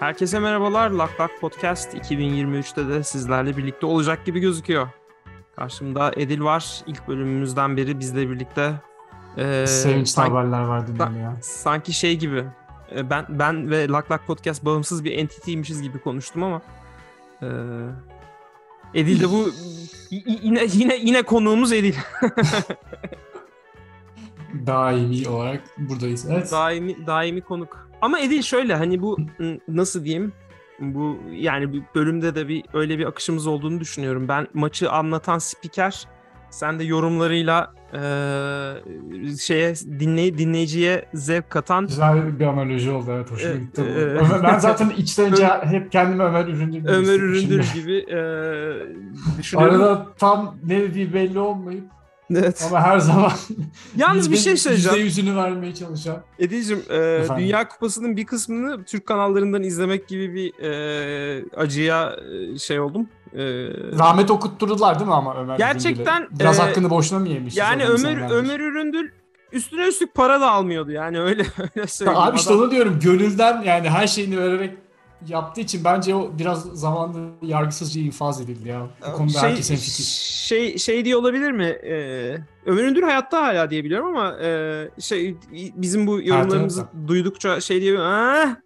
Herkese merhabalar. Lak Lak Podcast 2023'te de sizlerle birlikte olacak gibi gözüküyor. Karşımda Edil var. İlk bölümümüzden beri bizle birlikte. Ee, Sevinçli sanki, haberler var dinliyorum ya. Sanki şey gibi. E, ben ben ve Lak Lak Podcast bağımsız bir entitiymişiz gibi konuştum ama. E, Edil de bu yine yine yine konuğumuz Edil. daimi olarak buradayız. Evet. Daimi daimi konuk. Ama Edil şöyle hani bu nasıl diyeyim? Bu yani bir bölümde de bir öyle bir akışımız olduğunu düşünüyorum. Ben maçı anlatan spiker sen de yorumlarıyla e, şeye dinley dinleyiciye zevk katan güzel bir analoji oldu evet hoşuma e, gitti. E, ben zaten içten önce hep kendimi Ömer Üründür gibi Ömer Üründür gibi e, düşünüyorum. Arada tam ne dediği belli olmayıp Evet. Ama her zaman Yalnız bir şey söyleyeceğim. yüzünü vermeye çalışan. Ediciğim, e, Dünya Kupası'nın bir kısmını Türk kanallarından izlemek gibi bir e, acıya e, şey oldum. E, Rahmet okutturdular değil mi ama Ömer Gerçekten. Üründül'e? Biraz e, hakkını boşuna mı yemiş? Yani Ömer Ömer Üründül üstüne üstlük para da almıyordu yani öyle öyle söyleyeyim. Abi işte onu diyorum gönülden yani her şeyini vererek yaptığı için bence o biraz zamanında yargısızca infaz edildi ya. Bu konuda şey, herkesin fikir. Şey, şey diye olabilir mi? Ee, Ömer Ündür hayatta hala diye biliyorum ama e, şey bizim bu yorumlarımızı hayatta. duydukça şey diye ah,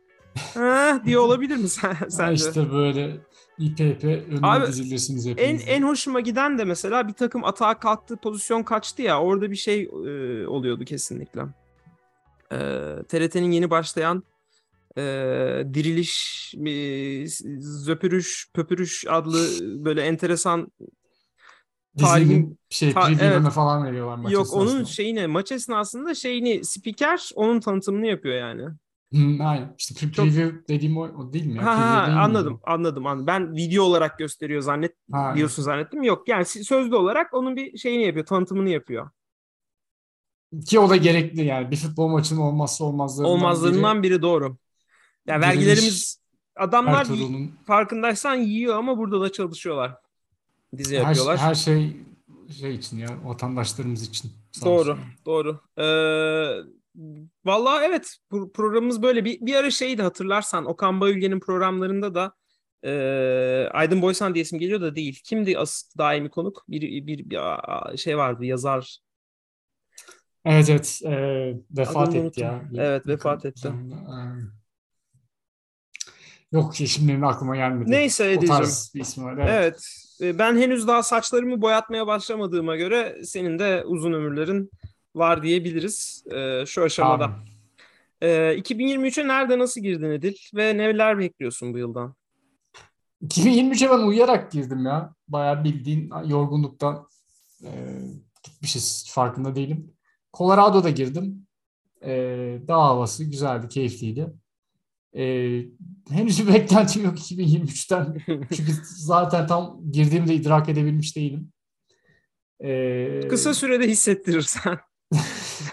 ah diye olabilir mi sen, sence? İşte böyle İPP önüne Abi, dizilirsiniz hepiniz. En, en hoşuma giden de mesela bir takım atağa kalktığı pozisyon kaçtı ya orada bir şey e, oluyordu kesinlikle. E, TRT'nin yeni başlayan e, diriliş, e, zöpürüş, pöpürüş adlı böyle enteresan tarihin şey ta, evet, falan veriyorlar maç Yok esnasında. onun şeyini maç esnasında şeyini spiker onun tanıtımını yapıyor yani. Hmm, aynen. İşte pre- preview Çok... dediğim o, o değil mi? Ha, ha, değil anladım, mi? anladım, anladım. Ben video olarak gösteriyor zannet ha, diyorsun zannettim. Yok yani sözlü olarak onun bir şeyini yapıyor, tanıtımını yapıyor. Ki o da gerekli yani bir futbol maçının olmazsa olmazlarından, olmazlarından biri. biri doğru. Yani vergilerimiz adamlar Ertuğrul'un... farkındaysan yiyor ama burada da çalışıyorlar. Dizi her, yapıyorlar. Her şey şey için ya vatandaşlarımız için. Doğru, doğru. Ee, vallahi evet programımız böyle bir bir ara şeydi hatırlarsan Okan Bayülgen'in programlarında da e, Aydın Boysan diye isim geliyor da değil. Kimdi as daimi konuk? Bir, bir, bir şey vardı yazar. Evet evet e, vefat Adını etti unuttum. ya. Evet vefat etti. Yok benim aklıma gelmedi. Neyse edeceğim. O tarz bir ismi var. Evet. evet. E, ben henüz daha saçlarımı boyatmaya başlamadığıma göre senin de uzun ömürlerin var diyebiliriz e, şu aşamada. E, 2023'e nerede nasıl girdin Edil ve neler bekliyorsun bu yıldan? 2023'e ben uyuyarak girdim ya. Bayağı bildiğin yorgunluktan e, gitmişiz farkında değilim. Colorado'da girdim. E, dağ havası güzeldi, keyifliydi. E, henüz bir beklentim yok 2023'ten. Çünkü zaten tam girdiğimde idrak edebilmiş değilim. E, Kısa sürede hissettirirsen.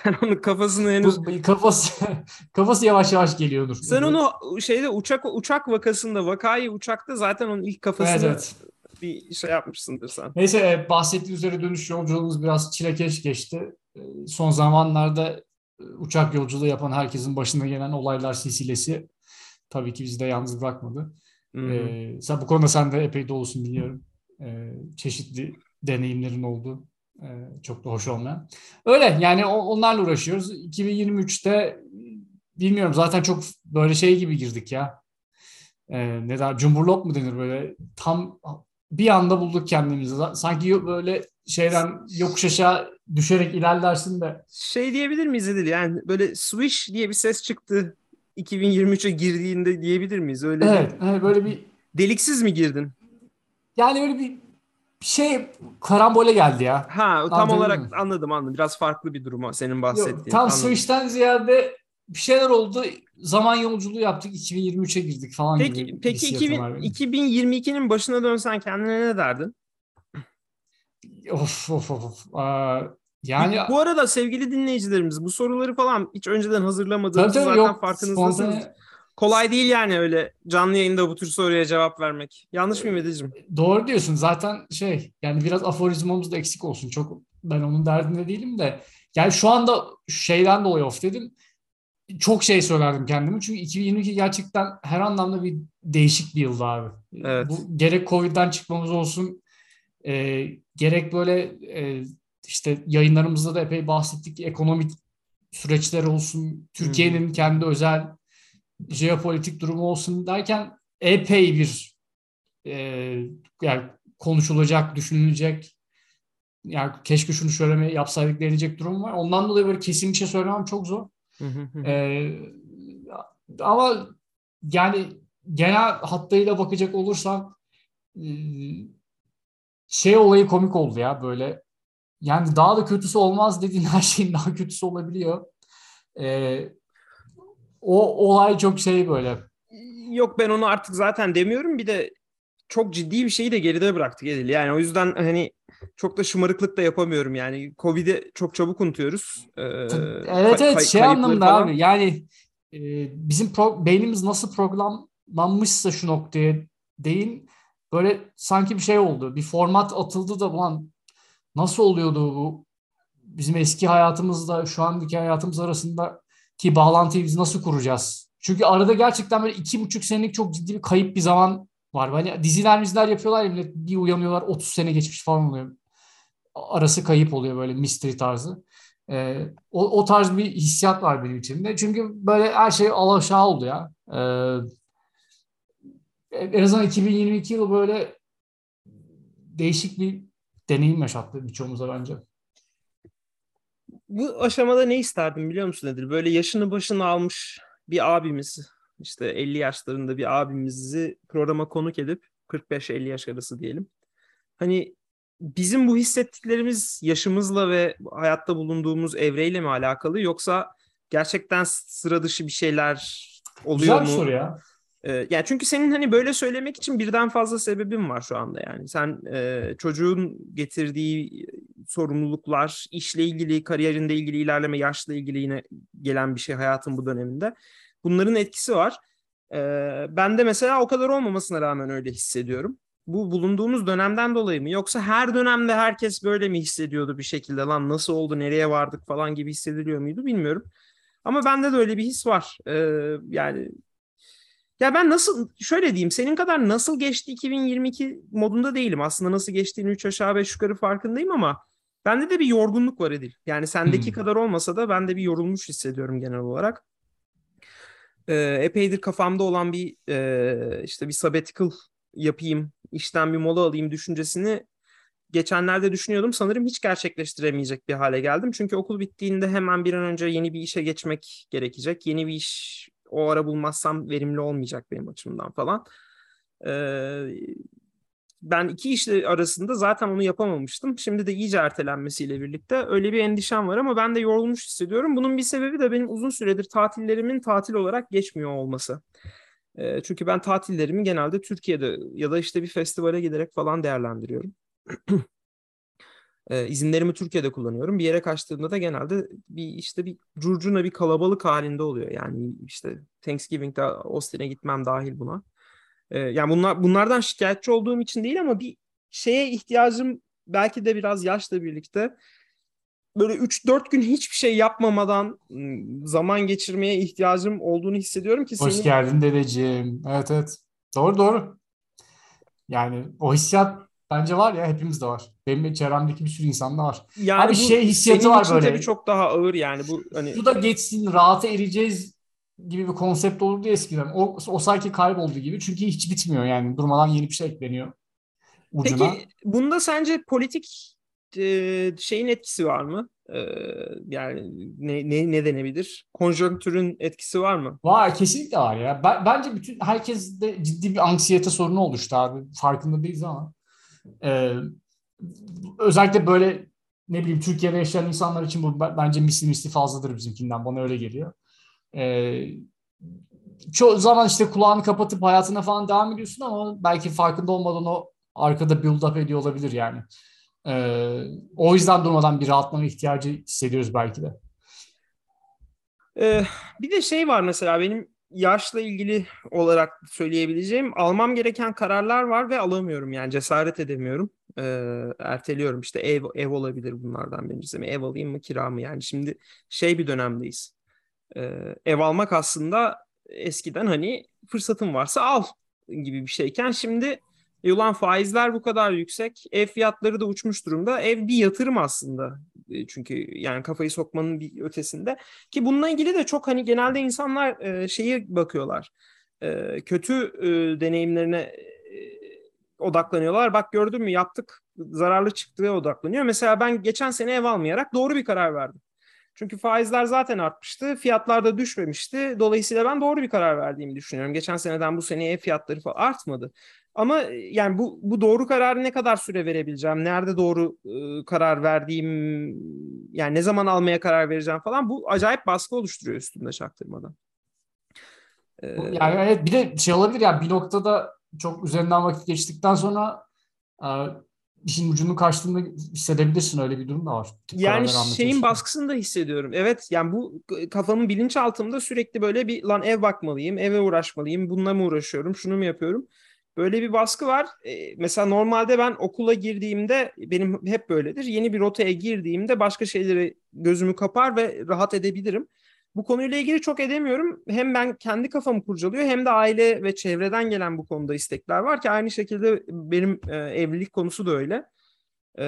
Sen onun kafasını henüz... Bu, kafası, kafası yavaş yavaş geliyordur. Sen onu şeyde uçak uçak vakasında, vakayı uçakta zaten onun ilk kafasını evet, evet. bir şey yapmışsındır sen. Neyse e, bahsettiği üzere dönüş yolculuğumuz biraz çilekeş geçti. E, son zamanlarda e, uçak yolculuğu yapan herkesin başına gelen olaylar silsilesi tabii ki bizi de yalnız bırakmadı. Ee, sen bu konuda sen de epey dolusun biliyorum. Ee, çeşitli deneyimlerin oldu. Ee, çok da hoş olmayan. Öyle yani onlarla uğraşıyoruz. 2023'te bilmiyorum zaten çok böyle şey gibi girdik ya. Ee, ne der cumburlop mu denir böyle tam bir anda bulduk kendimizi. Sanki böyle şeyden yokuş aşağı düşerek ilerlersin de. Şey diyebilir miyiz Edil? Yani böyle swish diye bir ses çıktı 2023'e girdiğinde diyebilir miyiz? Öyle evet, bir, evet böyle bir deliksiz mi girdin? Yani böyle bir şey karambole geldi ya. Ha tam Anladın olarak mı? anladım anladım. Biraz farklı bir durum senin bahsettiğin. Yok, tam switch'ten ziyade bir şeyler oldu. Zaman yolculuğu yaptık. 2023'e girdik falan peki, gibi. Peki 2000, 2022'nin başına dönsen kendine ne derdin? Of of of. Aa, yani bu arada sevgili dinleyicilerimiz bu soruları falan hiç önceden hazırlamadığımız zaten yok, farkınızdasınız. Spontane... Kolay değil yani öyle canlı yayında bu tür soruya cevap vermek. Yanlış mıyım Ediciğim? Doğru diyorsun. Zaten şey yani biraz aforizmamız da eksik olsun. Çok ben onun derdinde değilim de. Yani şu anda şeyden dolayı of dedim. çok şey söylerdim kendime. Çünkü 2022 gerçekten her anlamda bir değişik bir yıldı abi. Evet. Bu gerek Covid'den çıkmamız olsun, e, gerek böyle e, işte yayınlarımızda da epey bahsettik ekonomik süreçler olsun, Türkiye'nin hmm. kendi özel jeopolitik durumu olsun derken epey bir e, yani konuşulacak, düşünülecek yani keşke şunu şöyle yapsaydık denilecek durum var. Ondan dolayı böyle kesin bir şey söylemem çok zor. ee, ama yani genel hattıyla bakacak olursam e, şey olayı komik oldu ya böyle yani daha da kötüsü olmaz dediğin her şeyin daha kötüsü olabiliyor. Ee, o olay çok şey böyle. Yok ben onu artık zaten demiyorum. Bir de çok ciddi bir şeyi de geride bıraktık Edil. Yani o yüzden hani çok da şımarıklık da yapamıyorum yani. Covid'i çok çabuk unutuyoruz. Ee, evet evet şey anlamda falan. abi yani e, bizim pro- beynimiz nasıl programlanmışsa şu noktaya değin böyle sanki bir şey oldu. Bir format atıldı da ulan nasıl oluyordu bu bizim eski hayatımızla şu andaki hayatımız arasında ki bağlantıyı biz nasıl kuracağız? Çünkü arada gerçekten böyle iki buçuk senelik çok ciddi bir kayıp bir zaman var. Hani diziler miziler yapıyorlar ya millet bir uyanıyorlar 30 sene geçmiş falan oluyor. Arası kayıp oluyor böyle mystery tarzı. Ee, o, o tarz bir hissiyat var benim içimde. Çünkü böyle her şey alaşağı oldu ya. Ee, en azından 2022 yılı böyle değişik bir deneyim yaşattı birçoğumuza bence. Bu aşamada ne isterdim biliyor musun Nedir? Böyle yaşını başını almış bir abimiz işte 50 yaşlarında bir abimizi programa konuk edip 45-50 yaş arası diyelim. Hani bizim bu hissettiklerimiz yaşımızla ve hayatta bulunduğumuz evreyle mi alakalı yoksa gerçekten sıra dışı bir şeyler oluyor Güzel mu? soru ya. Yani çünkü senin hani böyle söylemek için birden fazla sebebin var şu anda yani. Sen e, çocuğun getirdiği sorumluluklar, işle ilgili, kariyerinde ilgili ilerleme, yaşla ilgili yine gelen bir şey hayatın bu döneminde. Bunların etkisi var. Ee, ben de mesela o kadar olmamasına rağmen öyle hissediyorum. Bu bulunduğumuz dönemden dolayı mı? Yoksa her dönemde herkes böyle mi hissediyordu bir şekilde? Lan nasıl oldu, nereye vardık falan gibi hissediliyor muydu bilmiyorum. Ama bende de öyle bir his var. Ee, yani ya ben nasıl şöyle diyeyim senin kadar nasıl geçti 2022 modunda değilim. Aslında nasıl geçtiğini 3 aşağı 5 yukarı farkındayım ama bende de bir yorgunluk var Edil. Yani sendeki hmm. kadar olmasa da ben de bir yorulmuş hissediyorum genel olarak e, epeydir kafamda olan bir e, işte bir sabbatical yapayım, işten bir mola alayım düşüncesini geçenlerde düşünüyordum. Sanırım hiç gerçekleştiremeyecek bir hale geldim. Çünkü okul bittiğinde hemen bir an önce yeni bir işe geçmek gerekecek. Yeni bir iş o ara bulmazsam verimli olmayacak benim açımdan falan. Ee, ben iki işle arasında zaten onu yapamamıştım. Şimdi de iyice ertelenmesiyle birlikte öyle bir endişem var ama ben de yorulmuş hissediyorum. Bunun bir sebebi de benim uzun süredir tatillerimin tatil olarak geçmiyor olması. E, çünkü ben tatillerimi genelde Türkiye'de ya da işte bir festivale giderek falan değerlendiriyorum. e, izinlerimi Türkiye'de kullanıyorum. Bir yere kaçtığımda da genelde bir işte bir curcuna bir kalabalık halinde oluyor. Yani işte Thanksgiving'de Austin'e gitmem dahil buna. E, yani bunlar bunlardan şikayetçi olduğum için değil ama bir şeye ihtiyacım belki de biraz yaşla birlikte böyle 3-4 gün hiçbir şey yapmamadan zaman geçirmeye ihtiyacım olduğunu hissediyorum ki Hoş senin... geldin dedeciğim. Evet evet. Doğru doğru. Yani o hissiyat bence var ya hepimizde var. Benim çevremdeki bir sürü insanda var. Yani Abi şey hissiyatı var böyle. tabii çok daha ağır yani bu hani. Şu da geçsin rahata ereceğiz gibi bir konsept olurdu eskiden. O, o sanki kayboldu gibi. Çünkü hiç bitmiyor yani. Durmadan yeni bir şey ekleniyor. Ucuna. Peki bunda sence politik e, şeyin etkisi var mı? E, yani ne, ne, ne denebilir? Konjonktürün etkisi var mı? Var kesinlikle var ya. Ben, bence bütün herkes de ciddi bir anksiyete sorunu oluştu abi. Farkında değiliz ama. E, özellikle böyle ne bileyim Türkiye'de yaşayan insanlar için bu bence misli misli fazladır bizimkinden. Bana öyle geliyor. E, çoğu zaman işte kulağını kapatıp hayatına falan devam ediyorsun ama belki farkında olmadan o arkada build up ediyor olabilir yani. Ee, o yüzden durmadan bir rahatlama ihtiyacı hissediyoruz belki de. Ee, bir de şey var mesela benim yaşla ilgili olarak söyleyebileceğim almam gereken kararlar var ve alamıyorum yani cesaret edemiyorum. Ee, erteliyorum işte ev, ev olabilir bunlardan birincisi ev alayım mı kira mı yani şimdi şey bir dönemdeyiz E, ev almak aslında eskiden hani fırsatın varsa al gibi bir şeyken şimdi e ulan faizler bu kadar yüksek, ev fiyatları da uçmuş durumda. Ev bir yatırım aslında. Çünkü yani kafayı sokmanın bir ötesinde. Ki bununla ilgili de çok hani genelde insanlar e, şeyi bakıyorlar. E, kötü e, deneyimlerine e, odaklanıyorlar. Bak gördün mü yaptık zararlı çıktığı odaklanıyor. Mesela ben geçen sene ev almayarak doğru bir karar verdim. Çünkü faizler zaten artmıştı. Fiyatlar da düşmemişti. Dolayısıyla ben doğru bir karar verdiğimi düşünüyorum. Geçen seneden bu seneye fiyatları falan artmadı. Ama e, yani bu bu doğru kararı ne kadar süre verebileceğim? Nerede doğru e, karar verdiğim yani ne zaman almaya karar vereceğim falan bu acayip baskı oluşturuyor üstümde çaktırmadan. Ee, yani evet bir de şey olabilir ya bir noktada çok üzerinden vakit geçtikten sonra e, işin ucunu kaçtığını hissedebilirsin öyle bir durum da var. Yani şeyin baskısını da hissediyorum. Evet yani bu kafamın bilinçaltımda sürekli böyle bir lan ev bakmalıyım, eve uğraşmalıyım, bununla mı uğraşıyorum, şunu mu yapıyorum? Böyle bir baskı var. E, mesela normalde ben okula girdiğimde benim hep böyledir. Yeni bir rotaya girdiğimde başka şeyleri gözümü kapar ve rahat edebilirim. Bu konuyla ilgili çok edemiyorum. Hem ben kendi kafamı kurcalıyor hem de aile ve çevreden gelen bu konuda istekler var ki aynı şekilde benim e, evlilik konusu da öyle. E,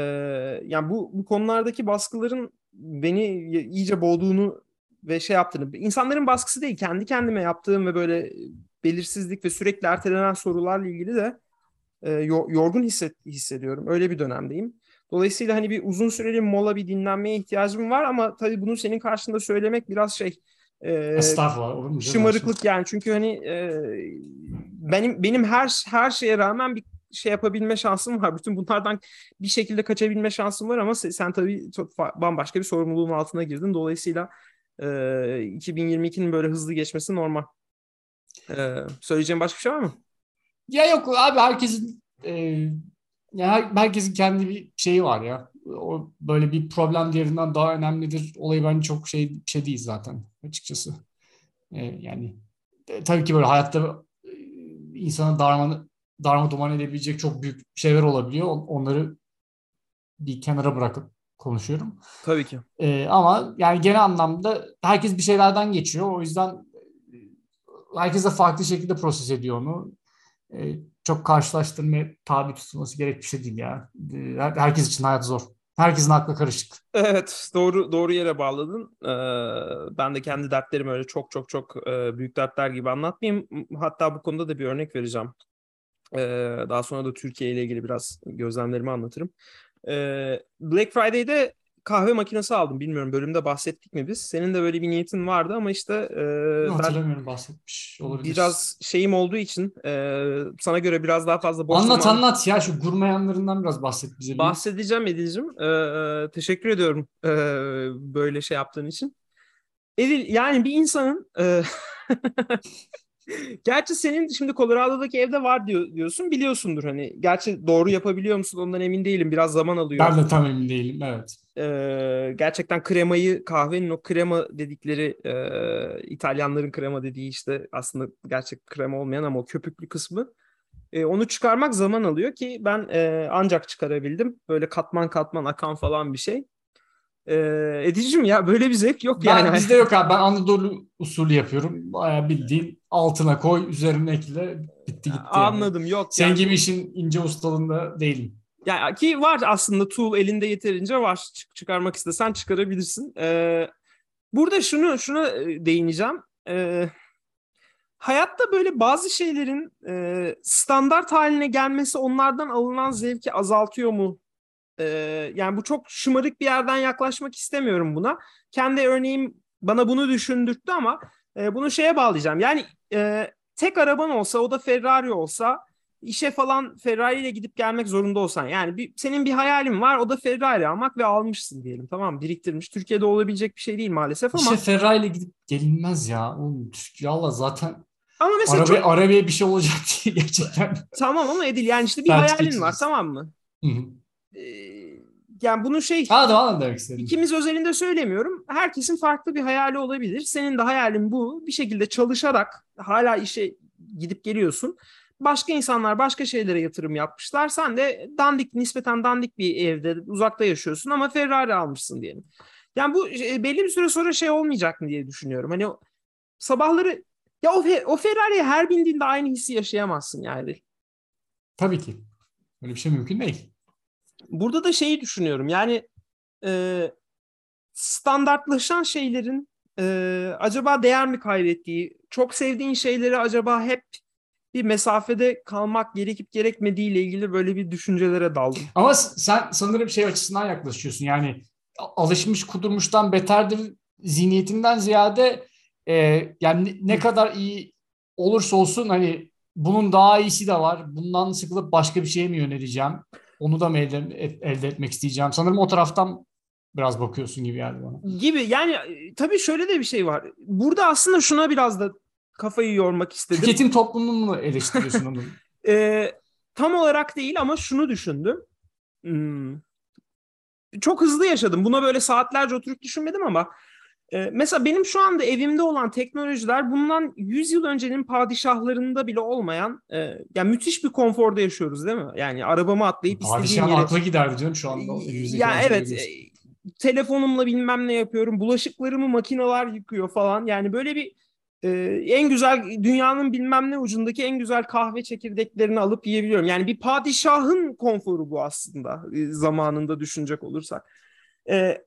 yani bu, bu konulardaki baskıların beni iyice boğduğunu ve şey yaptığını, insanların baskısı değil, kendi kendime yaptığım ve böyle belirsizlik ve sürekli ertelenen sorularla ilgili de e, yorgun hisset, hissediyorum. Öyle bir dönemdeyim. Dolayısıyla hani bir uzun süreli mola bir dinlenmeye ihtiyacım var ama tabii bunu senin karşında söylemek biraz şey e. Şımarıklık yani çünkü hani e, benim benim her her şeye rağmen bir şey yapabilme şansım var. Bütün bunlardan bir şekilde kaçabilme şansım var ama sen, sen tabii çok bambaşka bir sorumluluğun altına girdin. Dolayısıyla e, 2022'nin böyle hızlı geçmesi normal. E, söyleyeceğim başka bir şey var mı? Ya yok abi herkesin e, yani herkesin kendi bir şeyi var ya. O böyle bir problem diğerinden daha önemlidir. Olayı bence çok şey bir şey değil zaten açıkçası. Ee, yani e, tabii ki böyle hayatta e, insanı darma darma duman edebilecek çok büyük şeyler olabiliyor. Onları bir kenara bırakıp konuşuyorum. Tabii ki. Ee, ama yani genel anlamda herkes bir şeylerden geçiyor. O yüzden e, herkes de farklı şekilde proses ediyor onu. Ee, çok karşılaştırmaya tabi tutulması gerek bir şey değil ya. Ee, herkes için hayat zor. Herkesin aklı karışık. Evet doğru doğru yere bağladın. Ee, ben de kendi dertlerimi öyle çok çok çok e, büyük dertler gibi anlatmayayım. Hatta bu konuda da bir örnek vereceğim. Ee, daha sonra da Türkiye ile ilgili biraz gözlemlerimi anlatırım. Ee, Black Friday'de kahve makinesi aldım. Bilmiyorum bölümde bahsettik mi biz? Senin de böyle bir niyetin vardı ama işte e, Hatırlamıyorum bahsetmiş olabilir. Biraz şeyim olduğu için e, sana göre biraz daha fazla boş Anlat zaman... anlat ya şu gurmayanlarından biraz bahset bize. Bahsedeceğim Edil'cim. E, teşekkür ediyorum e, böyle şey yaptığın için. Edil yani bir insanın e, Gerçi senin şimdi Colorado'daki evde var diyor, diyorsun biliyorsundur hani. Gerçi doğru yapabiliyor musun ondan emin değilim. Biraz zaman alıyor. Ben de tam emin değilim evet. Ee, gerçekten kremayı kahvenin o krema dedikleri e, İtalyanların krema dediği işte aslında gerçek krema olmayan ama o köpüklü kısmı. E, onu çıkarmak zaman alıyor ki ben e, ancak çıkarabildim. Böyle katman katman akan falan bir şey. Ee, Edicim ya böyle bir zevk yok yani. Ben, bizde yok abi. Ben Anadolu usulü yapıyorum. Bayağı bildiğin altına koy, üzerine ekle. Bitti gitti. Anladım yok. Sen yani. gibi işin ince ustalığında değilim. Ya ki var aslında tool elinde yeterince var. Çık çıkarmak istesen çıkarabilirsin. Ee, burada şunu şuna e, değineceğim. Ee, hayatta böyle bazı şeylerin e, standart haline gelmesi onlardan alınan zevki azaltıyor mu e, yani bu çok şımarık bir yerden yaklaşmak istemiyorum buna. Kendi örneğim bana bunu düşündürttü ama e, bunu şeye bağlayacağım. Yani e, tek araban olsa o da Ferrari olsa işe falan Ferrari ile gidip gelmek zorunda olsan yani bir, senin bir hayalin var o da Ferrari almak ve almışsın diyelim tamam biriktirmiş. Türkiye'de olabilecek bir şey değil maalesef ama. İşe Ferrari ile gidip gelinmez ya. Oğlum Allah zaten ama mesela Araba, çok... arabaya bir şey olacak diye gerçekten. tamam ama Edil yani işte bir hayalin var tamam mı? Hı hı. Ee, yani bunu şey anladım, anladım demek istedim. İkimiz özelinde söylemiyorum. Herkesin farklı bir hayali olabilir. Senin de hayalin bu. Bir şekilde çalışarak hala işe gidip geliyorsun. Başka insanlar başka şeylere yatırım yapmışlar. Sen de dandik, nispeten dandik bir evde uzakta yaşıyorsun ama Ferrari almışsın diyelim. Yani bu e, belli bir süre sonra şey olmayacak mı diye düşünüyorum. Hani sabahları ya o, o Ferrari'ye her bindiğinde aynı hissi yaşayamazsın yani. Tabii ki. Öyle bir şey mümkün değil. Burada da şeyi düşünüyorum. Yani e, standartlaşan şeylerin e, acaba değer mi kaybettiği, çok sevdiğin şeyleri acaba hep bir mesafede kalmak gerekip gerekmediği ile ilgili böyle bir düşüncelere daldım. Ama sen sanırım şey açısından yaklaşıyorsun. Yani alışmış kudurmuştan beterdir zihniyetinden ziyade e, yani ne kadar iyi olursa olsun hani bunun daha iyisi de var. Bundan sıkılıp başka bir şeye mi yöneleceğim? Onu da mı elde, elde etmek isteyeceğim? Sanırım o taraftan biraz bakıyorsun gibi geldi bana. Gibi yani tabii şöyle de bir şey var. Burada aslında şuna biraz da kafayı yormak istedim. Tüketim toplumunu mu eleştiriyorsun onu? e, tam olarak değil ama şunu düşündüm. Hmm. Çok hızlı yaşadım. Buna böyle saatlerce oturup düşünmedim ama e, mesela benim şu anda evimde olan teknolojiler bundan 100 yıl öncenin padişahlarında bile olmayan e, yani müthiş bir konforda yaşıyoruz değil mi? Yani arabamı atlayıp istediğim Padişahın yere... aklı giderdi canım şu anda. Ya evet e, telefonumla bilmem ne yapıyorum. Bulaşıklarımı makineler yıkıyor falan. Yani böyle bir e, en güzel dünyanın bilmem ne ucundaki en güzel kahve çekirdeklerini alıp yiyebiliyorum. Yani bir padişahın konforu bu aslında e, zamanında düşünecek olursak. E,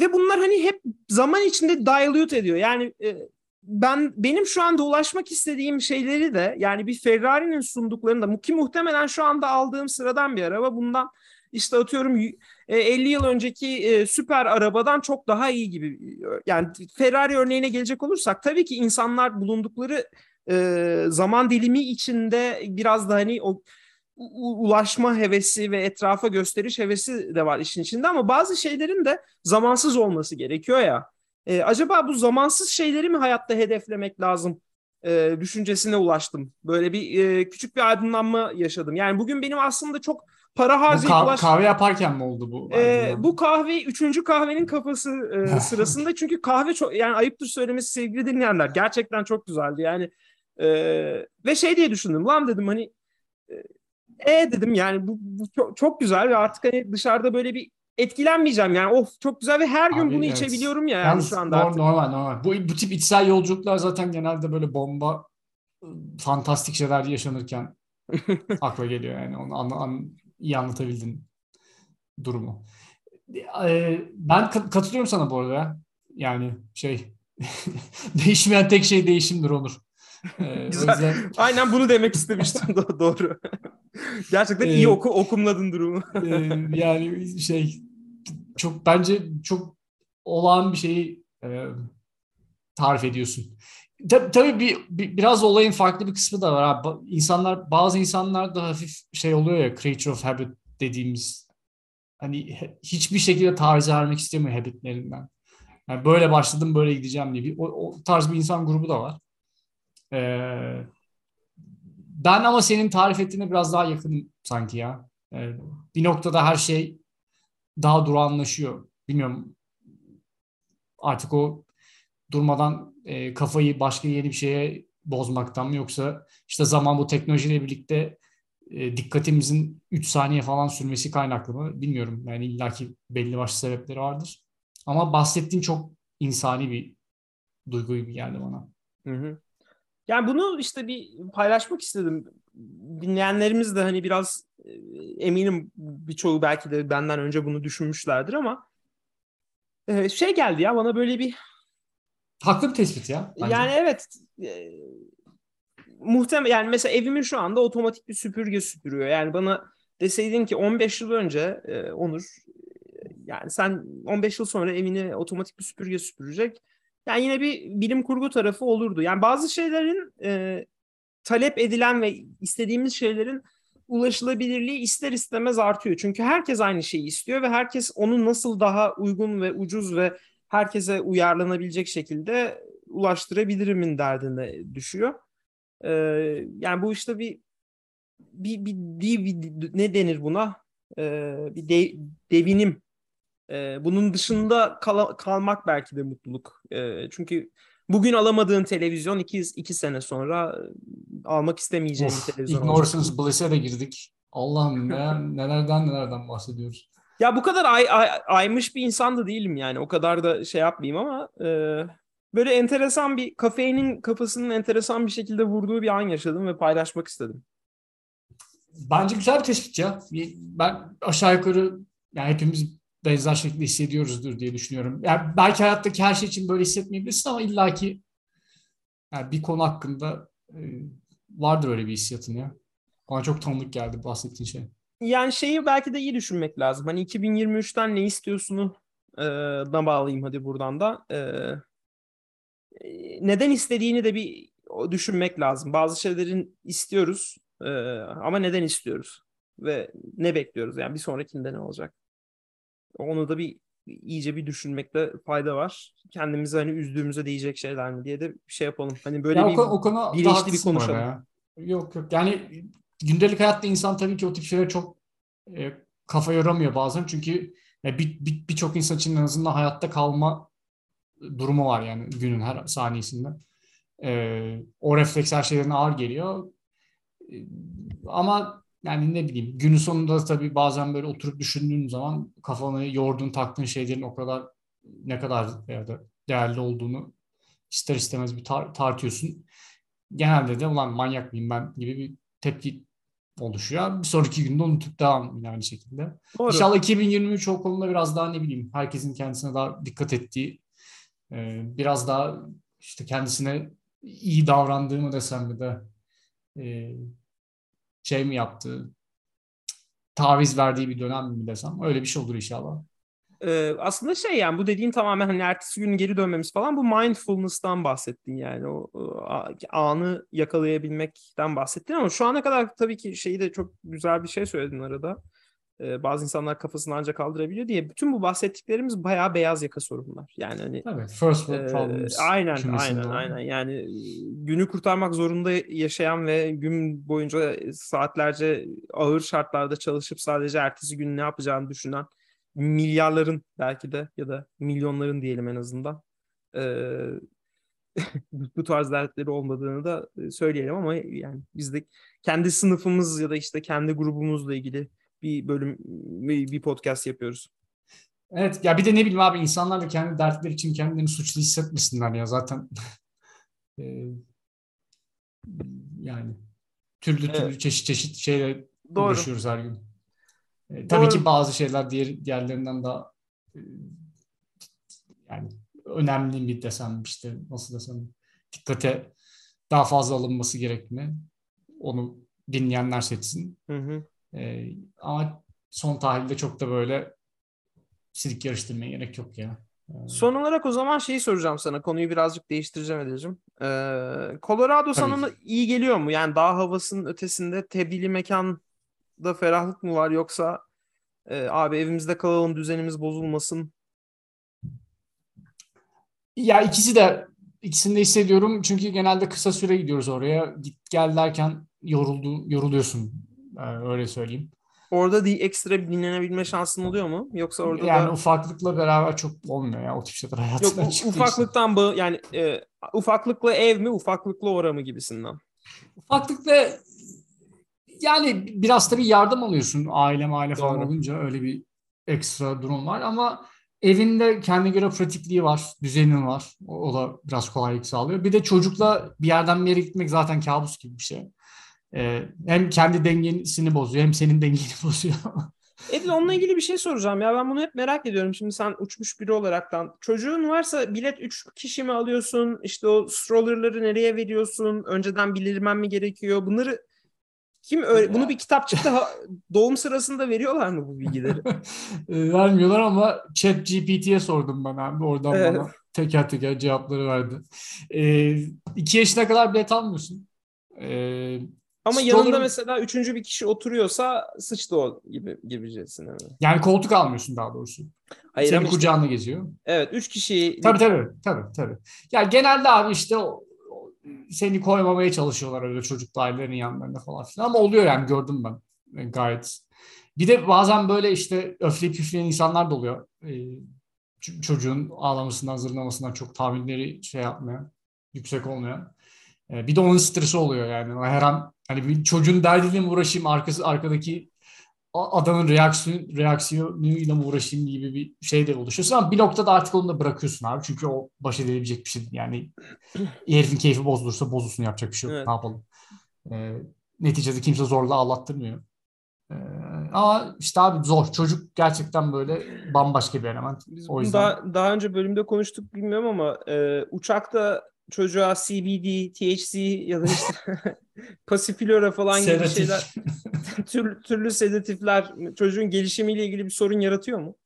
ve bunlar hani hep zaman içinde dilute ediyor. Yani e, ben benim şu anda ulaşmak istediğim şeyleri de yani bir Ferrari'nin sunduklarını da ki muhtemelen şu anda aldığım sıradan bir araba bundan işte atıyorum 50 e, yıl önceki e, süper arabadan çok daha iyi gibi. Yani Ferrari örneğine gelecek olursak tabii ki insanlar bulundukları zaman dilimi içinde biraz da hani o ulaşma hevesi ve etrafa gösteriş hevesi de var işin içinde ama bazı şeylerin de zamansız olması gerekiyor ya. E, acaba bu zamansız şeyleri mi hayatta hedeflemek lazım e, düşüncesine ulaştım. Böyle bir e, küçük bir aydınlanma yaşadım. Yani bugün benim aslında çok para harcayıp bu kah- kahve yaparken mi oldu bu? E, bu kahve üçüncü kahvenin kafası e, sırasında çünkü kahve çok yani ayıptır söylemesi sevgili dinleyenler gerçekten çok güzeldi yani e, ve şey diye düşündüm lan dedim hani e, e dedim yani bu, bu çok, çok güzel ve artık hani dışarıda böyle bir etkilenmeyeceğim yani of çok güzel ve her gün Abi, bunu evet. içebiliyorum ya yani şu anda normal, normal normal. Bu, bu tip içsel yolculuklar zaten genelde böyle bomba fantastik şeyler yaşanırken akla geliyor yani onu an, an, iyi anlatabildin durumu. Ee, ben katılıyorum sana bu arada. Yani şey değişmeyen tek şey değişimdir Onur. Ee, Güzel. Yüzden... Aynen bunu demek istemiştim doğru. Gerçekten ee, iyi oku okumladın durumu. e, yani şey çok bence çok olağan bir şeyi e, tarif ediyorsun. Tabii, tabii bir, bir biraz olayın farklı bir kısmı da var. Abi. İnsanlar bazı insanlar da hafif şey oluyor ya creature of habit dediğimiz hani hiçbir şekilde taviz vermek istemiyor habitlerinden. Yani böyle başladım böyle gideceğim diye bir o, o tarz bir insan grubu da var. Ee, ben ama senin tarif ettiğine biraz daha yakınım sanki ya. Ee, bir noktada her şey daha durağanlaşıyor. Bilmiyorum artık o durmadan e, kafayı başka yeni bir şeye bozmaktan mı yoksa işte zaman bu teknolojiyle birlikte e, dikkatimizin 3 saniye falan sürmesi kaynaklı mı bilmiyorum. Yani illaki belli başlı sebepleri vardır. Ama bahsettiğin çok insani bir duygu gibi geldi bana. Hı hı. Yani bunu işte bir paylaşmak istedim. Dinleyenlerimiz de hani biraz e, eminim birçoğu belki de benden önce bunu düşünmüşlerdir ama e, şey geldi ya bana böyle bir haklı bir tespit ya. Bence. Yani evet e, muhtemel yani mesela evimin şu anda otomatik bir süpürge süpürüyor. Yani bana deseydin ki 15 yıl önce e, Onur yani sen 15 yıl sonra evini otomatik bir süpürge süpürecek yani yine bir bilim kurgu tarafı olurdu. Yani bazı şeylerin e, talep edilen ve istediğimiz şeylerin ulaşılabilirliği ister istemez artıyor. Çünkü herkes aynı şeyi istiyor ve herkes onu nasıl daha uygun ve ucuz ve herkese uyarlanabilecek şekilde ulaştırabilirimin derdine düşüyor. Ee, yani bu işte bir bir, bir, bir, bir ne denir buna? Ee, bir de, devinim e, bunun dışında kal- kalmak belki de mutluluk. E, çünkü bugün alamadığın televizyon iki, iki sene sonra almak istemeyeceğin of, bir televizyon Ignoranced Bliss'e de girdik. Allah'ım neler, nelerden nelerden bahsediyoruz. Ya bu kadar ay, ay, aymış bir insan da değilim yani. O kadar da şey yapmayayım ama e, böyle enteresan bir kafeinin kafasının enteresan bir şekilde vurduğu bir an yaşadım ve paylaşmak istedim. Bence güzel bir tespit ya. Ben aşağı yukarı yani hepimiz benzer şekilde hissediyoruzdur diye düşünüyorum. Yani belki hayattaki her şey için böyle hissetmeyebilirsin ama illaki yani bir konu hakkında e, vardır öyle bir hissiyatın ya. Bana çok tanıdık geldi bahsettiğin şey. Yani şeyi belki de iyi düşünmek lazım. Hani 2023'ten ne istiyorsunu e, da bağlayayım hadi buradan da. E, neden istediğini de bir düşünmek lazım. Bazı şeylerin istiyoruz e, ama neden istiyoruz? Ve ne bekliyoruz? Yani bir sonrakinde ne olacak? Onu da bir iyice bir düşünmekte fayda var. Kendimizi hani üzdüğümüze değecek şeyler mi diye de bir şey yapalım. Hani böyle ya bir o, o konu bilinçli bir konuşalım. Ya. Yok yok yani gündelik hayatta insan tabii ki o tip şeylere çok e, kafa yoramıyor bazen. Çünkü e, birçok bir, bir insan için en azından hayatta kalma durumu var yani günün her saniyesinde. E, o refleks her şeyden ağır geliyor. E, ama yani ne bileyim günün sonunda tabii bazen böyle oturup düşündüğün zaman kafanı yorduğun taktığın şeylerin o kadar ne kadar değerli olduğunu ister istemez bir tar- tartıyorsun. Genelde de ulan manyak mıyım ben gibi bir tepki oluşuyor. Bir sonraki günde unutup devam yine aynı şekilde. Doğru. İnşallah 2023 o konuda biraz daha ne bileyim herkesin kendisine daha dikkat ettiği e, biraz daha işte kendisine iyi davrandığımı desem mi de şey mi yaptığı taviz verdiği bir dönem mi desem öyle bir şey olur inşallah. Ee, aslında şey yani bu dediğin tamamen hani ertesi gün geri dönmemiz falan bu mindfulness'tan bahsettin yani o, o anı yakalayabilmekten bahsettin ama şu ana kadar tabii ki şeyi de çok güzel bir şey söyledin arada. Ee, bazı insanlar kafasını ancak kaldırabiliyor diye bütün bu bahsettiklerimiz bayağı beyaz yaka sorunlar. Yani hani evet, first world problems. E, aynen aynen var. aynen. Yani günü kurtarmak zorunda yaşayan ve gün boyunca saatlerce ağır şartlarda çalışıp sadece ertesi gün ne yapacağını düşünen milyarların belki de ya da milyonların diyelim en azından e, bu tarz dertleri olmadığını da söyleyelim ama yani biz de kendi sınıfımız ya da işte kendi grubumuzla ilgili bir bölüm bir podcast yapıyoruz. Evet ya bir de ne bileyim abi insanlar da kendi dertleri için kendilerini suçlu hissetmesinler ya zaten e, yani türlü türlü evet. çeşit çeşit şeyle Doğru. uğraşıyoruz her gün. E, tabii Doğru. ki bazı şeyler diğer diğerlerinden daha e, yani önemli bir desem işte nasıl desem dikkate daha fazla alınması gerektiğini onu dinleyenler seçsin. Hı hı. E, ama son tahlilde çok da böyle silik yarıştırmaya gerek yok ya. E, son olarak o zaman şeyi soracağım sana. Konuyu birazcık değiştireceğim Edil'cim. Ee, Colorado Tabii sana ki. iyi geliyor mu? Yani dağ havasının ötesinde tebdili mekanda ferahlık mı var yoksa e, abi evimizde kalalım düzenimiz bozulmasın? Ya ikisi de ikisini de hissediyorum. Çünkü genelde kısa süre gidiyoruz oraya. Git gel derken yoruldu, yoruluyorsun. Öyle söyleyeyim. Orada bir ekstra dinlenebilme şansın oluyor mu? Yoksa orada yani da... ufaklıkla beraber çok olmuyor ya o tip şeyler hayatından Yok, ufaklıktan bu yani e, ufaklıkla ev mi ufaklıkla ora mı gibisinden? Ufaklıkla yani biraz tabii yardım alıyorsun aile aile falan Doğru. olunca öyle bir ekstra durum var ama evinde kendi göre pratikliği var, düzenin var. O, o da biraz kolaylık sağlıyor. Bir de çocukla bir yerden bir yere gitmek zaten kabus gibi bir şey. Ee, hem kendi dengesini bozuyor hem senin dengeni bozuyor. Edil onunla ilgili bir şey soracağım ya ben bunu hep merak ediyorum. Şimdi sen uçmuş biri olaraktan çocuğun varsa bilet 3 kişi mi alıyorsun? İşte o strollerları nereye veriyorsun? Önceden bilirmen mi gerekiyor? Bunları kim öyle, bunu bir kitapçıkta doğum sırasında veriyorlar mı bu bilgileri? E, vermiyorlar ama Chat GPT'ye sordum ben abi. Oradan evet. bana teker teker cevapları verdi. E, iki yaşına kadar bilet almıyorsun. E, ama Stroller... yanında mesela üçüncü bir kişi oturuyorsa sıçtı o gibi gibicesine? Yani koltuk almıyorsun daha doğrusu. Hayır, Senin kucağında işte, geziyor. Evet üç kişi. Tabii tabii. tabii, tabii. Yani genelde abi işte seni koymamaya çalışıyorlar öyle çocuk ailelerinin yanlarında falan filan. Ama oluyor yani gördüm ben e, gayet. Bir de bazen böyle işte öfleyip püfleyen insanlar da oluyor. Ee, çocuğun ağlamasından, zırlamasından çok tahminleri şey yapmıyor. Yüksek olmuyor. Ee, bir de onun stresi oluyor yani. Her an hani bir çocuğun derdiyle mi uğraşayım arkası arkadaki adamın reaksiyon, reaksiyonuyla mı uğraşayım gibi bir şey de oluşuyorsun ama bir noktada artık onu da bırakıyorsun abi. Çünkü o baş edilebilecek bir şey. Yani herifin keyfi bozulursa bozulsun yapacak bir şey yok. Evet. Ne yapalım? Ee, neticede kimse zorla ağlattırmıyor. Ee, ama işte abi zor. Çocuk gerçekten böyle bambaşka bir element. Biz o yüzden... daha, daha önce bölümde konuştuk bilmiyorum ama e, uçakta çocuğa CBD, THC ya da işte pasiflora falan gibi şeyler türlü, türlü sedatifler çocuğun gelişimiyle ilgili bir sorun yaratıyor mu?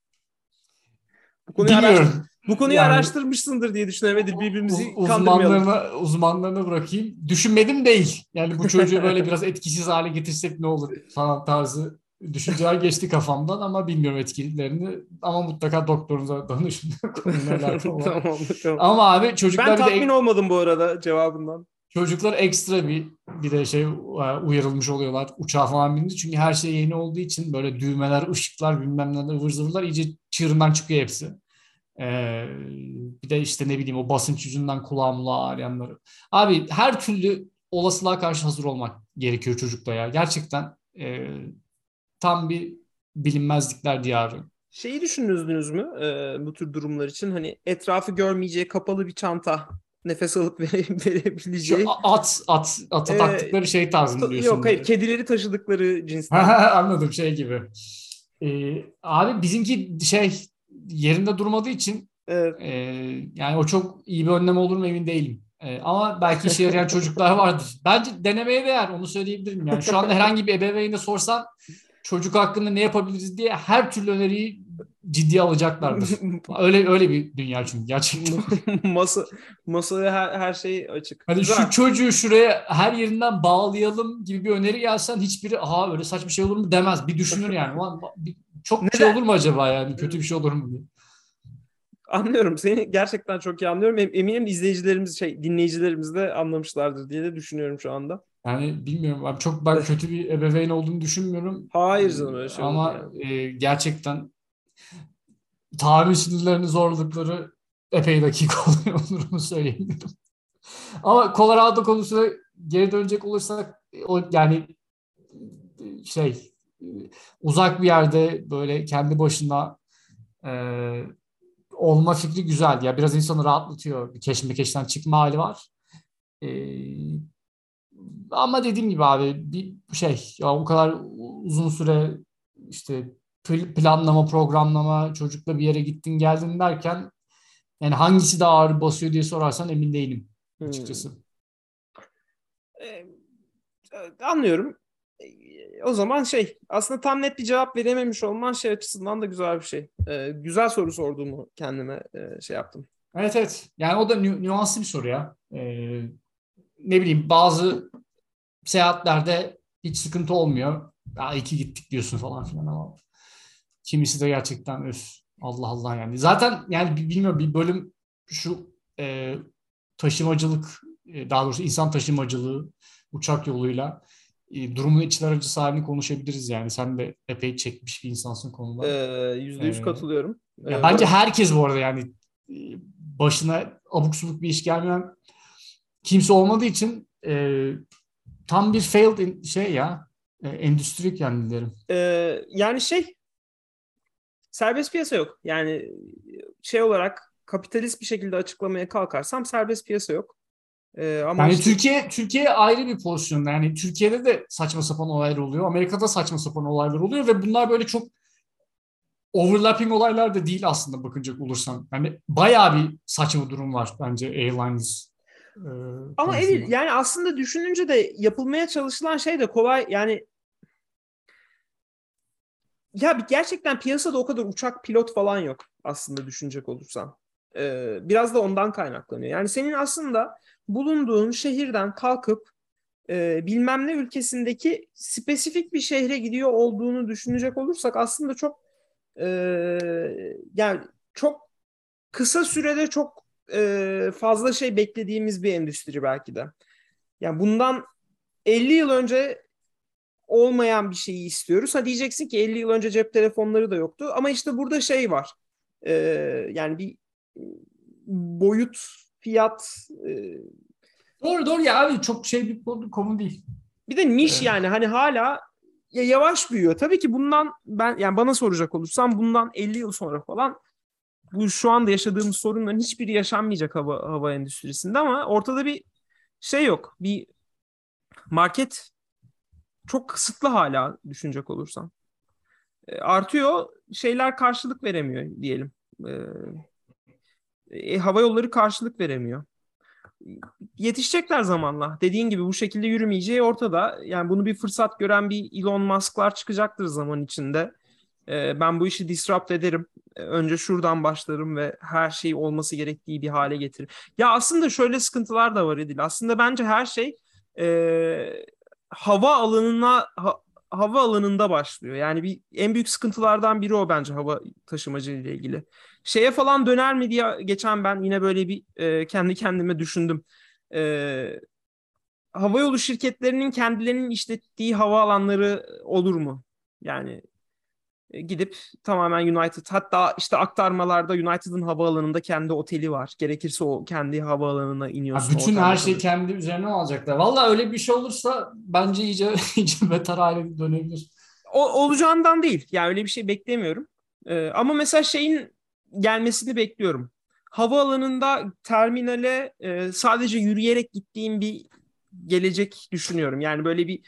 Bu konuyu, araştır, bu konuyu yani, araştırmışsındır diye düşünüyorum. Hadi birbirimizi uzmanlarına, uzmanlarına bırakayım. Düşünmedim değil. Yani bu çocuğu böyle biraz etkisiz hale getirsek ne olur falan tarzı düşünceler geçti kafamdan ama bilmiyorum etkilerini. Ama mutlaka doktorunuza danışın. tamam, tamam. Ama abi çocuklar ben tatmin de... olmadım bu arada cevabından. Çocuklar ekstra bir bir de şey e, uyarılmış oluyorlar uçağa falan bindi. Çünkü her şey yeni olduğu için böyle düğmeler, ışıklar bilmem neler ıvır zıvırlar iyice çığırından çıkıyor hepsi. Ee, bir de işte ne bileyim o basınç yüzünden kulağımla ağrıyanları. Abi her türlü olasılığa karşı hazır olmak gerekiyor çocukta ya. Gerçekten e, tam bir bilinmezlikler diyarı. Şeyi düşündünüz mü e, bu tür durumlar için? Hani etrafı görmeyeceği kapalı bir çanta nefes alıp verebileceği. Şu at, at, ata ee, taktıkları şey tarzında diyorsun. Yok hayır, kedileri taşıdıkları cinsten. Anladım şey gibi. Ee, abi bizimki şey yerinde durmadığı için evet. e, yani o çok iyi bir önlem olur mu emin değilim. E, ama belki işe yarayan çocuklar vardır. Bence denemeye değer onu söyleyebilirim. Yani şu anda herhangi bir ebeveynine sorsan çocuk hakkında ne yapabiliriz diye her türlü öneriyi ciddiye alacaklardır. öyle öyle bir dünya çünkü gerçekten. Masa masaya her, her şey açık. Hani Güzel. şu çocuğu şuraya her yerinden bağlayalım gibi bir öneri gelsen hiçbiri aha öyle saçma şey olur mu demez. Bir düşünür yani. Çok Neden? şey olur mu acaba yani? Kötü bir şey olur mu diye. Anlıyorum. Seni gerçekten çok iyi anlıyorum. Eminim izleyicilerimiz, şey dinleyicilerimiz de anlamışlardır diye de düşünüyorum şu anda. Yani bilmiyorum abi çok ben kötü bir ebeveyn olduğunu düşünmüyorum. Hayır canım öyle şey Ama e, gerçekten tahammül sınırlarını zorlukları epey dakika oluyor onu söyleyebilirim. Ama Colorado konusuna geri dönecek olursak o yani şey uzak bir yerde böyle kendi başına e, olma fikri güzel. Ya biraz insanı rahatlatıyor. Bir keşmekeşten çıkma hali var. E, ama dediğim gibi abi bir şey ya o kadar uzun süre işte planlama, programlama, çocukla bir yere gittin geldin derken yani hangisi daha ağır basıyor diye sorarsan emin değilim açıkçası. Hmm. Ee, anlıyorum. O zaman şey aslında tam net bir cevap verememiş olman şey açısından da güzel bir şey. Ee, güzel soru sorduğumu kendime e, şey yaptım. Evet evet. Yani o da nü- nüanslı bir soru ya. Ee, ne bileyim bazı seyahatlerde hiç sıkıntı olmuyor. Ya iki gittik diyorsun falan filan ama kimisi de gerçekten öf Allah Allah yani. Zaten yani bilmiyorum bir bölüm şu e, taşımacılık e, daha doğrusu insan taşımacılığı uçak yoluyla e, durumun içler acısı halini konuşabiliriz yani. Sen de epey çekmiş bir insansın konuda. Ee, yüzde yüz katılıyorum. Ya ee, bence herkes bu arada yani e, başına abuk subuk bir iş gelmeyen kimse olmadığı için e, tam bir failed in, şey ya e, endüstri kendileri. Ee, yani şey serbest piyasa yok. Yani şey olarak kapitalist bir şekilde açıklamaya kalkarsam serbest piyasa yok. Ee, ama yani işte... Türkiye Türkiye ayrı bir pozisyonda. Yani Türkiye'de de saçma sapan olaylar oluyor. Amerika'da saçma sapan olaylar oluyor ve bunlar böyle çok overlapping olaylar da değil aslında bakınacak olursan. Yani bayağı bir saçma durum var bence airlines ee, Ama Emir yani aslında düşününce de yapılmaya çalışılan şey de kolay yani ya gerçekten piyasada o kadar uçak pilot falan yok aslında düşünecek olursan. Ee, biraz da ondan kaynaklanıyor. Yani senin aslında bulunduğun şehirden kalkıp e, bilmem ne ülkesindeki spesifik bir şehre gidiyor olduğunu düşünecek olursak aslında çok e, yani çok kısa sürede çok e, fazla şey beklediğimiz bir endüstri belki de. Yani bundan 50 yıl önce olmayan bir şeyi istiyoruz. Ha diyeceksin ki 50 yıl önce cep telefonları da yoktu. Ama işte burada şey var. E, yani bir boyut, fiyat. E, doğru doğru ya abi çok şey bir konu değil. Bir de niş evet. yani hani hala ya yavaş büyüyor. Tabii ki bundan ben yani bana soracak olursam bundan 50 yıl sonra falan bu şu anda yaşadığımız sorunların hiçbiri yaşanmayacak hava hava endüstrisinde ama ortada bir şey yok. Bir market çok kısıtlı hala düşünecek olursam. E, artıyor şeyler karşılık veremiyor diyelim. E, e, hava yolları karşılık veremiyor. Yetişecekler zamanla. Dediğin gibi bu şekilde yürümeyeceği ortada. Yani bunu bir fırsat gören bir Elon Musk'lar çıkacaktır zaman içinde. E, ben bu işi disrupt ederim. E, önce şuradan başlarım ve her şey olması gerektiği bir hale getiririm. Ya aslında şöyle sıkıntılar da var Edil. Aslında bence her şey e, hava alanına ha, hava alanında başlıyor. Yani bir en büyük sıkıntılardan biri o bence hava taşımacı ile ilgili. Şeye falan döner mi diye geçen ben yine böyle bir e, kendi kendime düşündüm. E, havayolu şirketlerinin kendilerinin işlettiği hava alanları olur mu? Yani gidip tamamen United hatta işte aktarmalarda United'ın havaalanında kendi oteli var. Gerekirse o kendi havaalanına iniyorsun. Ha, bütün her şey kendi üzerine alacaklar. Valla öyle bir şey olursa bence iyice, iyice beter hale dönebilir. O, olacağından değil. Yani öyle bir şey beklemiyorum. Ee, ama mesela şeyin gelmesini bekliyorum. Havaalanında terminale e, sadece yürüyerek gittiğim bir gelecek düşünüyorum. Yani böyle bir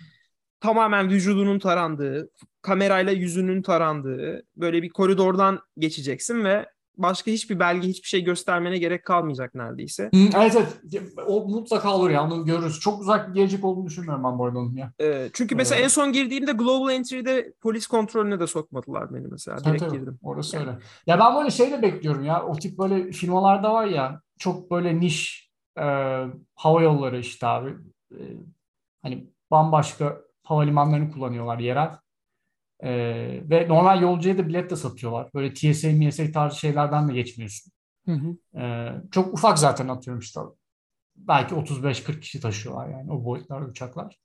tamamen vücudunun tarandığı, kamerayla yüzünün tarandığı böyle bir koridordan geçeceksin ve başka hiçbir belge, hiçbir şey göstermene gerek kalmayacak neredeyse. evet evet. O mutlaka olur ya. Onu görürüz. Çok uzak bir gelecek olduğunu düşünmüyorum ben bu arada onun ya. Ee, çünkü mesela ee, en son girdiğimde Global Entry'de polis kontrolüne de sokmadılar beni mesela. Direkt tabii. girdim. Orası yani. öyle. Ya ben böyle şey de bekliyorum ya. O tip böyle firmalarda var ya çok böyle niş e, hava yolları işte abi. E, hani bambaşka havalimanlarını kullanıyorlar yerel. Ee, ve normal yolcuya da bilet de satıyorlar. Böyle TSA, MSA tarzı şeylerden de geçmiyorsun. Hı hı. Ee, çok ufak zaten atıyorum işte. Belki 35-40 kişi taşıyorlar yani o boyutlar uçaklar.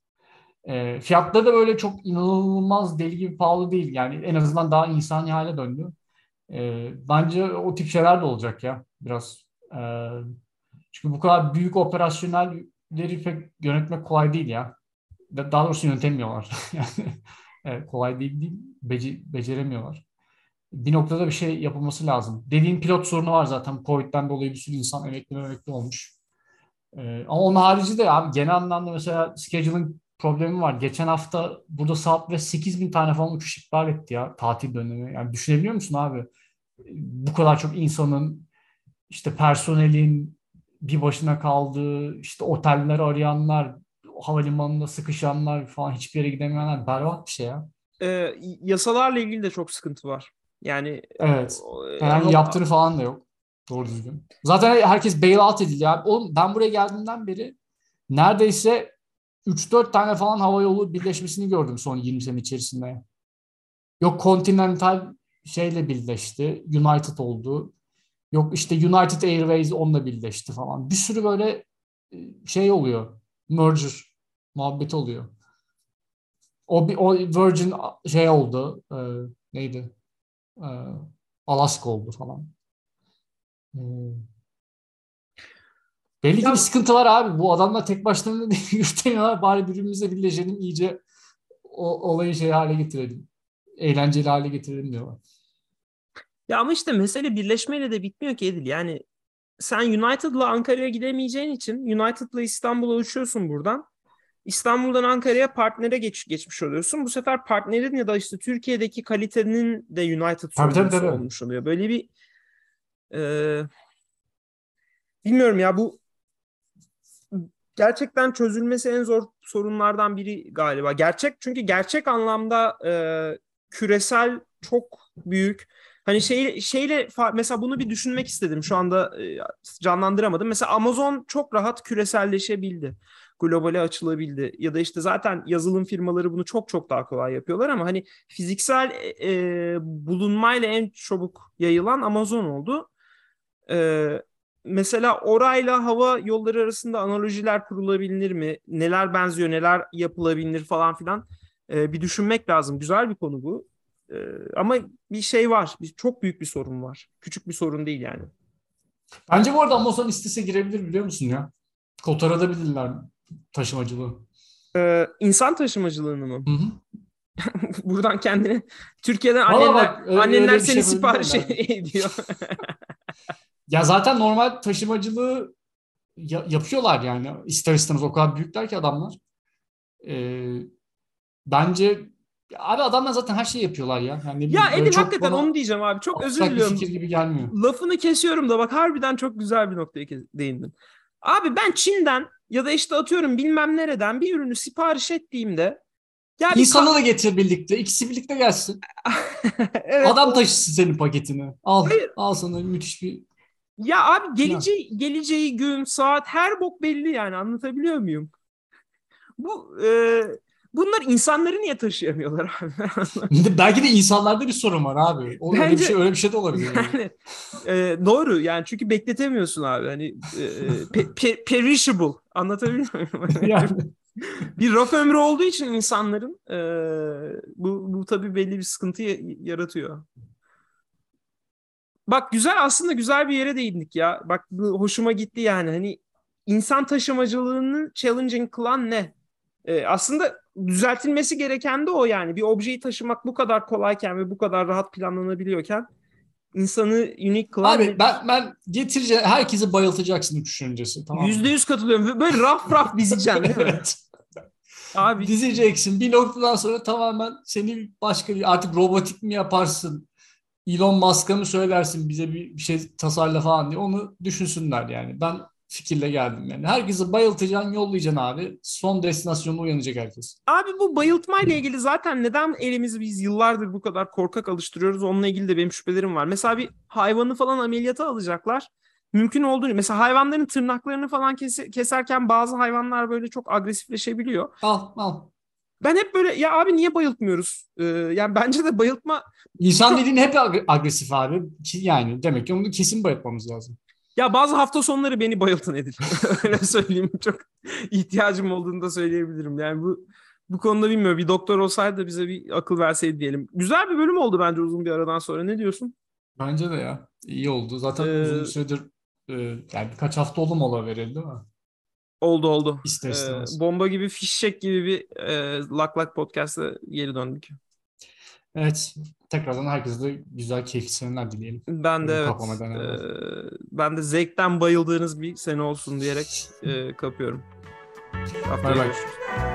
Ee, fiyatları da böyle çok inanılmaz deli gibi pahalı değil. Yani en azından daha insani hale döndü. Ee, bence o tip şeyler de olacak ya biraz. Ee, çünkü bu kadar büyük operasyonelleri pek yönetmek kolay değil ya daha doğrusu yönetemiyorlar. yani kolay değil değil, bece, beceremiyorlar. Bir noktada bir şey yapılması lazım. Dediğin pilot sorunu var zaten. Covid'den dolayı bir sürü insan emekli emekli olmuş. Ee, ama onun harici de abi genel anlamda mesela scheduling problemi var. Geçen hafta burada saat ve 8 bin tane falan uçuş iptal etti ya tatil dönemi. Yani düşünebiliyor musun abi? Bu kadar çok insanın işte personelin bir başına kaldığı, işte oteller arayanlar, havalimanında sıkışanlar falan hiçbir yere gidemeyenler berbat bir şey ya. Ee, yasalarla ilgili de çok sıkıntı var. Yani evet. Yani ama... yaptırı falan da yok. Doğru düzgün. Zaten herkes bailout edildi. Yani oğlum ben buraya geldiğimden beri neredeyse 3-4 tane falan hava yolu birleşmesini gördüm son 20 sene içerisinde. Yok Continental şeyle birleşti. United oldu. Yok işte United Airways onunla birleşti falan. Bir sürü böyle e, şey oluyor. Merger muhabbet oluyor. O, bir, o Virgin şey oldu. E, neydi? E, Alaska oldu falan. E, belli ki bir sıkıntı var abi. Bu adamlar tek başlarına yürütemiyorlar. Bari birbirimize birleşelim iyice o, olayı şey hale getirelim. Eğlenceli hale getirelim diyorlar. Ya ama işte mesele birleşmeyle de bitmiyor ki Edil. Yani sen United'la Ankara'ya gidemeyeceğin için United'la İstanbul'a uçuyorsun buradan. İstanbul'dan Ankara'ya partnere geç, geçmiş oluyorsun. Bu sefer partnerin ya da işte Türkiye'deki kalitenin de United tabii, tabii, tabii. olmuş oluyor. Böyle bir e, bilmiyorum ya bu gerçekten çözülmesi en zor sorunlardan biri galiba. Gerçek çünkü gerçek anlamda e, küresel çok büyük Hani şey şeyle mesela bunu bir düşünmek istedim. Şu anda e, canlandıramadım. Mesela Amazon çok rahat küreselleşebildi. Globale açılabildi. Ya da işte zaten yazılım firmaları bunu çok çok daha kolay yapıyorlar ama hani fiziksel e, e bulunmayla en çabuk yayılan Amazon oldu. E, mesela orayla hava yolları arasında analojiler kurulabilir mi? Neler benziyor, neler yapılabilir falan filan. E, bir düşünmek lazım. Güzel bir konu bu. Ee, ama bir şey var. Bir, çok büyük bir sorun var. Küçük bir sorun değil yani. Bence bu arada Amazon istese girebilir biliyor musun ya? Kotarabilirler taşımacılığı. Ee, insan taşımacılığını mı? Hı hı. Buradan kendini Türkiye'den Valla anneler, bak, öyle- annenler öyle seni şey sipariş ediyor. Ya zaten normal taşımacılığı ya- yapıyorlar yani. İster istemez o kadar büyükler ki adamlar. Ee, bence abi adamlar zaten her şeyi yapıyorlar ya. Yani ya çok hakikaten onu diyeceğim abi. Çok özür diliyorum. gibi gelmiyor. Lafını kesiyorum da bak harbiden çok güzel bir noktaya değindin. Abi ben Çin'den ya da işte atıyorum bilmem nereden bir ürünü sipariş ettiğimde ya İnsanı da getir birlikte. İkisi birlikte gelsin. evet, Adam taşısın senin paketini. Al. Hayır. Al sana müthiş bir Ya abi geleceği geleceği gün, saat her bok belli yani anlatabiliyor muyum? Bu e, bunlar insanları niye taşıyamıyorlar abi? Belki de insanlarda bir sorun var abi. O, öyle bir Bence- şey öyle bir şey de olabilir. yani. yani e, doğru yani çünkü bekletemiyorsun abi hani e, pe- pe- perishable anlatabiliyor muyum? yani. bir raf ömrü olduğu için insanların e, bu bu tabii belli bir sıkıntı ya- yaratıyor. Bak güzel aslında güzel bir yere değindik ya. Bak bu hoşuma gitti yani. Hani insan taşımacılığını challenging kılan ne? E, aslında düzeltilmesi gereken de o yani. Bir objeyi taşımak bu kadar kolayken ve bu kadar rahat planlanabiliyorken insanı unique kılan Abi ben ben getirce herkesi bayıltacaksın uçuş öncesi. Tamam? Yüzde yüz katılıyorum. Böyle raf raf dizeceksin değil mi? evet. Abi Dizeceksin. Bir noktadan sonra tamamen seni başka bir artık robotik mi yaparsın? Elon Musk'a mı söylersin bize bir şey tasarla falan diye onu düşünsünler yani. Ben fikirle geldim yani. Herkesi bayıltacaksın, yollayacaksın abi. Son destinasyonda uyanacak herkes. Abi bu bayıltma ile ilgili zaten neden elimizi biz yıllardır bu kadar korkak alıştırıyoruz onunla ilgili de benim şüphelerim var. Mesela bir hayvanı falan ameliyata alacaklar. Mümkün olduğu mesela hayvanların tırnaklarını falan kese- keserken bazı hayvanlar böyle çok agresifleşebiliyor. Al al. Ben hep böyle ya abi niye bayıltmıyoruz? Ee, yani bence de bayıltma İnsan dediğin hep ag- agresif abi. Yani demek ki onu kesin bayıltmamız lazım. Ya bazı hafta sonları beni bayıltın Edil. Öyle söyleyeyim çok ihtiyacım olduğunu da söyleyebilirim. Yani bu bu konuda bilmiyorum. Bir doktor olsaydı da bize bir akıl verseydi diyelim. Güzel bir bölüm oldu bence uzun bir aradan sonra. Ne diyorsun? Bence de ya. İyi oldu. Zaten Ee, uzun süredir e, yani birkaç hafta oldu mola verildi değil mi? Oldu oldu. İster Ee, bomba gibi fişek gibi bir e, Lak Lak Podcast'a geri döndük. Evet. Tekrardan herkese de güzel keyifli seneler dileyelim. Ben de evet. e, ben de zevkten bayıldığınız bir sene olsun diyerek e, kapıyorum. Haftaya bay. görüşürüz.